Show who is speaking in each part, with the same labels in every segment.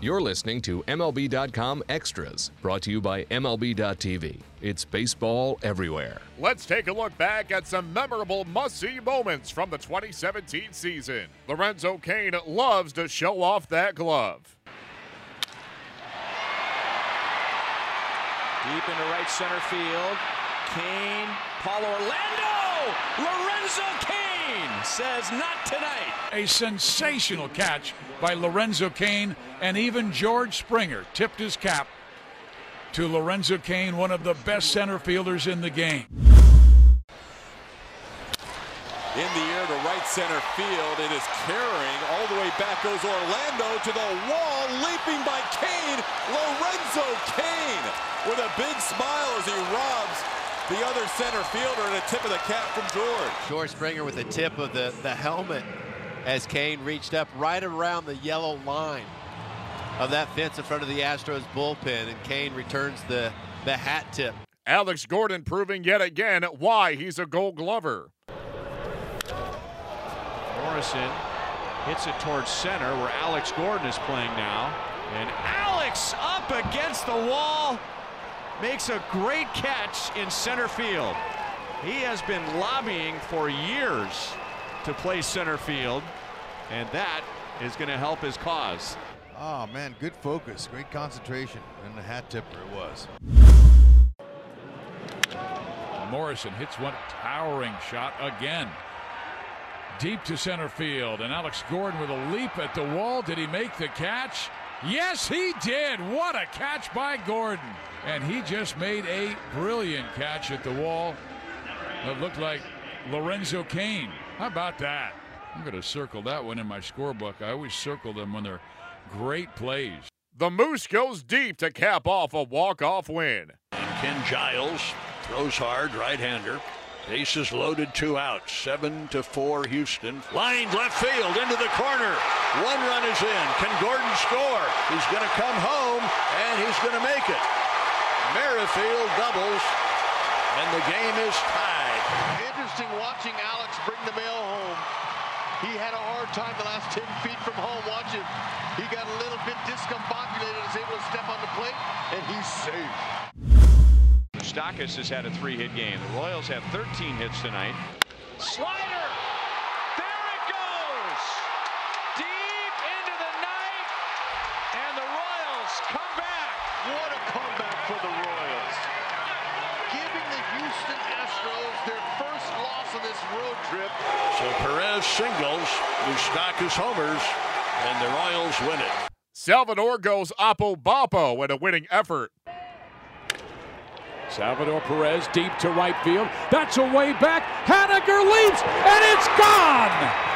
Speaker 1: You're listening to MLB.com Extras, brought to you by MLB.tv. It's baseball everywhere.
Speaker 2: Let's take a look back at some memorable must see moments from the 2017 season. Lorenzo Cain loves to show off that glove.
Speaker 3: Deep into right center field. Cain, Paulo Orlando, Lorenzo Cain says not tonight.
Speaker 4: A sensational catch by Lorenzo Cain, and even George Springer tipped his cap to Lorenzo Cain, one of the best center fielders in the game.
Speaker 5: In the air to right center field. It is carrying all the way back goes Orlando to the wall. Leaping by Cain. Lorenzo Cain with a big smile as he robs the other center fielder and a tip of the cap from George.
Speaker 6: George Springer with a tip of the, the helmet as Cain reached up right around the yellow line of that fence in front of the Astros bullpen, and Cain returns the, the hat tip.
Speaker 2: Alex Gordon proving yet again why he's a gold glover.
Speaker 3: Morrison hits it towards center where Alex Gordon is playing now. And Alex up against the wall makes a great catch in center field. He has been lobbying for years to play center field, and that is going to help his cause.
Speaker 7: Oh man, good focus, great concentration, and the hat tipper it was.
Speaker 4: Morrison hits one towering shot again. Deep to center field, and Alex Gordon with a leap at the wall. Did he make the catch? Yes, he did. What a catch by Gordon. And he just made a brilliant catch at the wall that looked like Lorenzo Cain. How about that? I'm going to circle that one in my scorebook. I always circle them when they're great plays.
Speaker 2: The Moose goes deep to cap off a walk-off win.
Speaker 8: And Ken Giles throws hard, right-hander. Bases loaded, two outs. Seven to four, Houston. Lined left field into the corner. One run is in. Can Gordon score? He's going to come home, and he's going to make it. Merrifield doubles, and the game is tied.
Speaker 9: Interesting watching Alex bring the mail home. He had a hard time the last 10 feet from home. Watching, he got a little bit discombobulated, was able to step on the plate, and he's safe.
Speaker 3: Moustakas has had a three-hit game. The Royals have 13 hits tonight. Slider! There it goes! Deep into the night, and the Royals come back.
Speaker 9: What a comeback for the Royals. Giving the Houston Astros their first loss of this road trip.
Speaker 8: So Perez singles, Moustakas homers, and the Royals win it.
Speaker 2: Salvador goes Oppo Boppo in a winning effort.
Speaker 4: Salvador Perez deep to right field. That's a way back. Haniger leaps, and it's gone.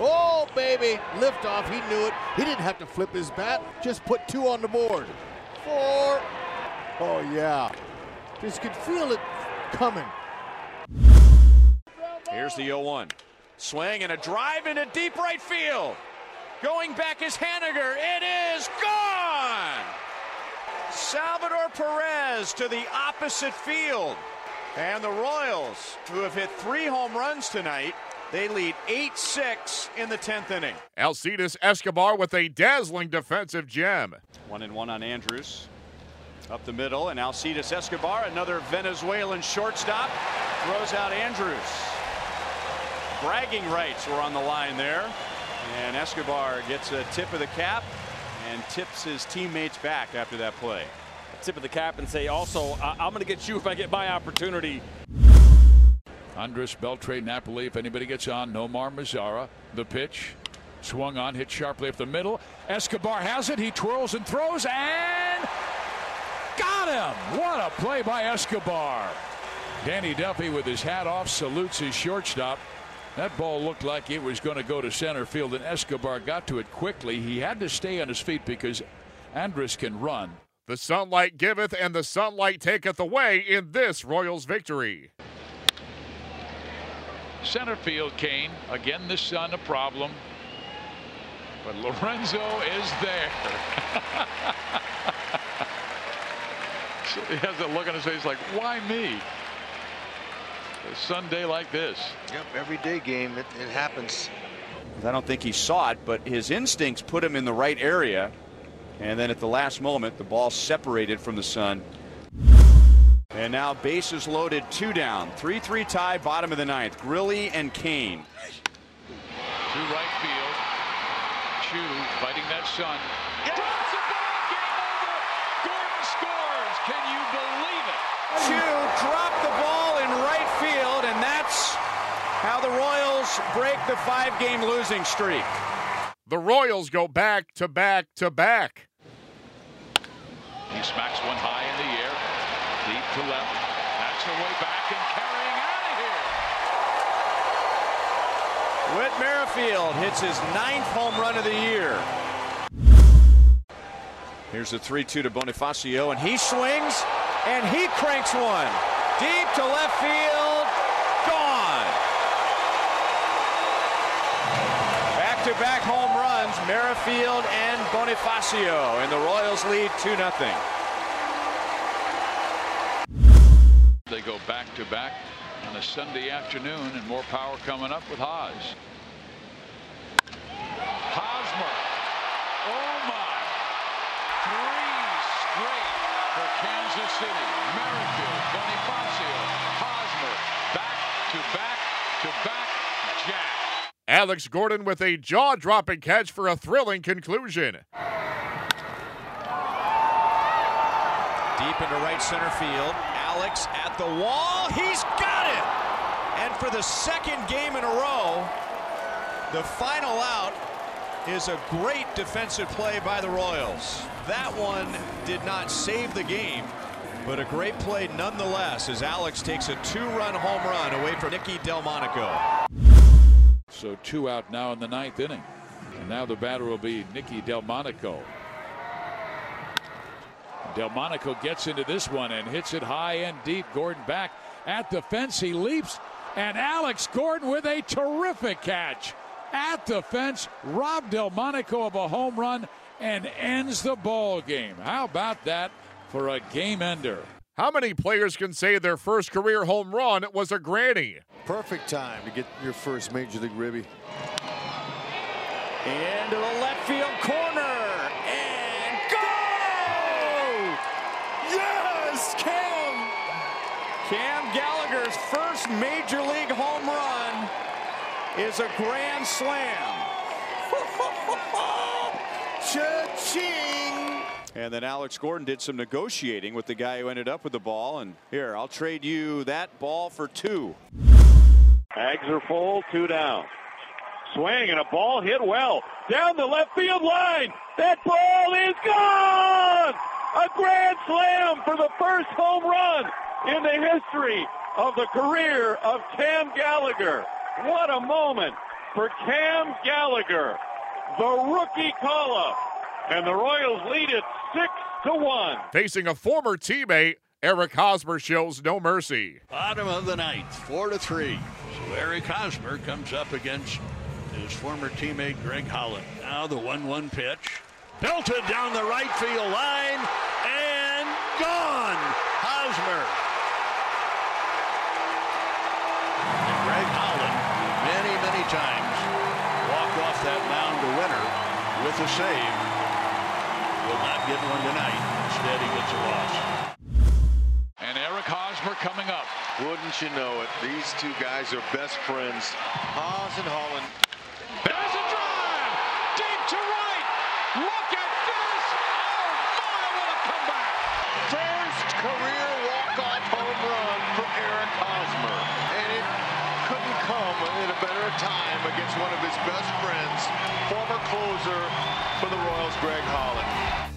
Speaker 7: Oh baby, liftoff. He knew it. He didn't have to flip his bat. Just put two on the board. Four. Oh yeah, just could feel it coming.
Speaker 3: Here's the 0-1. Swing and a drive into deep right field. Going back is Haniger. It is gone! Salvador Perez to the opposite field. And the Royals, who have hit three home runs tonight, they lead 8-6 in the 10th inning.
Speaker 2: Alcides Escobar with a dazzling defensive gem.
Speaker 3: One and one on Andrus. Up the middle, and Alcides Escobar, another Venezuelan shortstop, throws out Andrus. Bragging rights were on the line there. And Escobar gets a tip of the cap and tips his teammates back after that play.
Speaker 10: Tip of the cap and say also, I'm going to get you if I get my opportunity.
Speaker 4: Andrus Beltre Napoli. If anybody gets on, Nomar Mazara. The pitch. Swung on, hit sharply up the middle. Escobar has it. He twirls and throws and got him. What a play by Escobar. Danny Duffy with his hat off salutes his shortstop. That ball looked like it was going to go to center field, and Escobar got to it quickly. He had to stay on his feet because Andrus can run.
Speaker 2: The sunlight giveth and the sunlight taketh away in this Royals victory.
Speaker 4: Center field, Cain. Again, the sun a problem. But Lorenzo is there. he has a look on his face like, why me? A Sunday like this.
Speaker 7: Yep, everyday game. It, it happens.
Speaker 3: I don't think he saw it, but his instincts put him in the right area. And then at the last moment, the ball separated from the sun. And now bases loaded, two down, 3 3 tie, bottom of the ninth. Grilli and Cain.
Speaker 4: To right field. Choo fighting that sun. Drops the ball, game over. Gordon scores. Can you believe it?
Speaker 3: Choo dropped the ball in right field, and that's how the Royals break the five game losing streak.
Speaker 2: The Royals go back to back to back.
Speaker 4: He smacks one high in the air, deep to left. That's the way back and carrying out of here.
Speaker 3: Whit Merrifield hits his ninth home run of the year. Here's the 3 2 to Bonifacio, and he swings and he cranks one deep to left field. Gone. Back to back home runs, Merrifield and Bonifacio, and the Royals lead 2 0.
Speaker 4: They go back to back on a Sunday afternoon, and more power coming up with Haas. Hosmer. Oh my. Three straight for Kansas City. Merrifield, Bonifacio, Hosmer. Back to back to back jack.
Speaker 2: Alex Gordon with a jaw dropping catch for a thrilling conclusion.
Speaker 3: Deep into right center field. Alex at the wall. He's got it! And for the second game in a row, the final out is a great defensive play by the Royals. That one did not save the game, but a great play nonetheless as Alex takes a two-run home run away from Nicky Delmonico.
Speaker 4: So two out now in the ninth inning. And now the batter will be Nicky Delmonico. Delmonico gets into this one and hits it high and deep. Gordon back at the fence. He leaps. And Alex Gordon with a terrific catch at the fence. Rob Delmonico of a home run and ends the ball game. How about that for a game ender?
Speaker 2: How many players can say their first career home run was a granny?
Speaker 7: Perfect time to get your first Major League Ribby.
Speaker 3: Into the left field corner. And go! Yes, Cam! Cam Gallagher's first Major League home run is a grand slam.
Speaker 7: Cha-ching!
Speaker 3: And then Alex Gordon did some negotiating with the guy who ended up with the ball. And here, I'll trade you that ball for two.
Speaker 11: Bags are full, two down. Swing and a ball hit well down the left field line. That ball is gone! A grand slam for the first home run in the history of the career of Cam Gallagher. What a moment for Cam Gallagher, the rookie call-up. And the Royals lead it six to one.
Speaker 2: Facing a former teammate, Eric Hosmer shows no mercy.
Speaker 8: Bottom of the ninth, four to three. So Eric Hosmer comes up against his former teammate Greg Holland. Now the 1-1 pitch. Belted down the right field line and gone. Hosmer. And Greg Holland, many, many times, walked off that mound to winner with a save. Will not get one tonight. Instead, he gets a loss.
Speaker 4: And Eric Hosmer coming up.
Speaker 9: Wouldn't you know it? These two guys are best friends. Haas and Holland.
Speaker 4: There's a drive! Deep to right! Look at this! Oh my, what a comeback!
Speaker 9: First career walk-off home run for Eric Hosmer. And it couldn't come at a better time against one of his best friends, former closer for the Royals, Greg Holland.